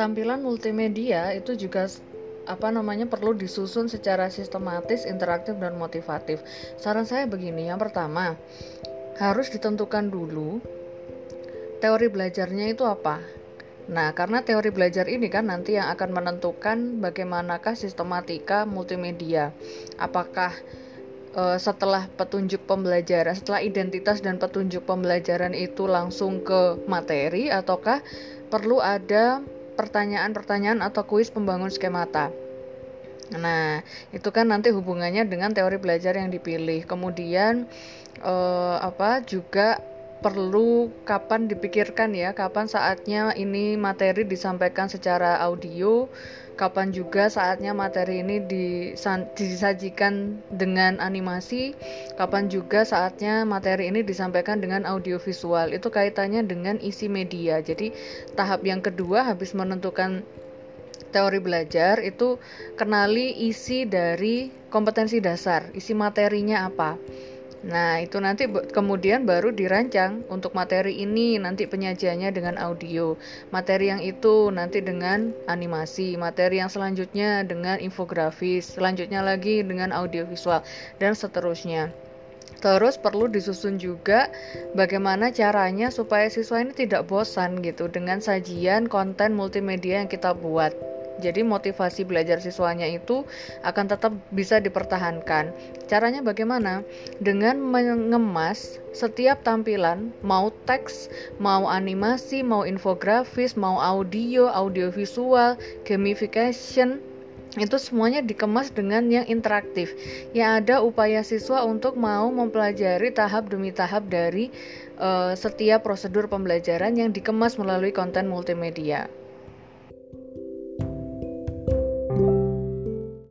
tampilan multimedia itu juga apa namanya perlu disusun secara sistematis, interaktif dan motivatif. Saran saya begini, yang pertama harus ditentukan dulu teori belajarnya itu apa. Nah, karena teori belajar ini kan nanti yang akan menentukan bagaimanakah sistematika multimedia. Apakah e, setelah petunjuk pembelajaran, setelah identitas dan petunjuk pembelajaran itu langsung ke materi ataukah perlu ada pertanyaan-pertanyaan atau kuis pembangun skemata. Nah, itu kan nanti hubungannya dengan teori belajar yang dipilih. Kemudian eh, apa juga perlu kapan dipikirkan ya, kapan saatnya ini materi disampaikan secara audio, kapan juga saatnya materi ini disajikan dengan animasi, kapan juga saatnya materi ini disampaikan dengan audiovisual. Itu kaitannya dengan isi media. Jadi, tahap yang kedua habis menentukan teori belajar itu kenali isi dari kompetensi dasar, isi materinya apa. Nah, itu nanti kemudian baru dirancang untuk materi ini nanti penyajiannya dengan audio. Materi yang itu nanti dengan animasi, materi yang selanjutnya dengan infografis, selanjutnya lagi dengan audiovisual dan seterusnya. Terus perlu disusun juga bagaimana caranya supaya siswa ini tidak bosan gitu dengan sajian konten multimedia yang kita buat. Jadi motivasi belajar siswanya itu akan tetap bisa dipertahankan. Caranya bagaimana? Dengan mengemas setiap tampilan, mau teks, mau animasi, mau infografis, mau audio, audiovisual, gamification, itu semuanya dikemas dengan yang interaktif yang ada upaya siswa untuk mau mempelajari tahap demi tahap dari uh, setiap prosedur pembelajaran yang dikemas melalui konten multimedia.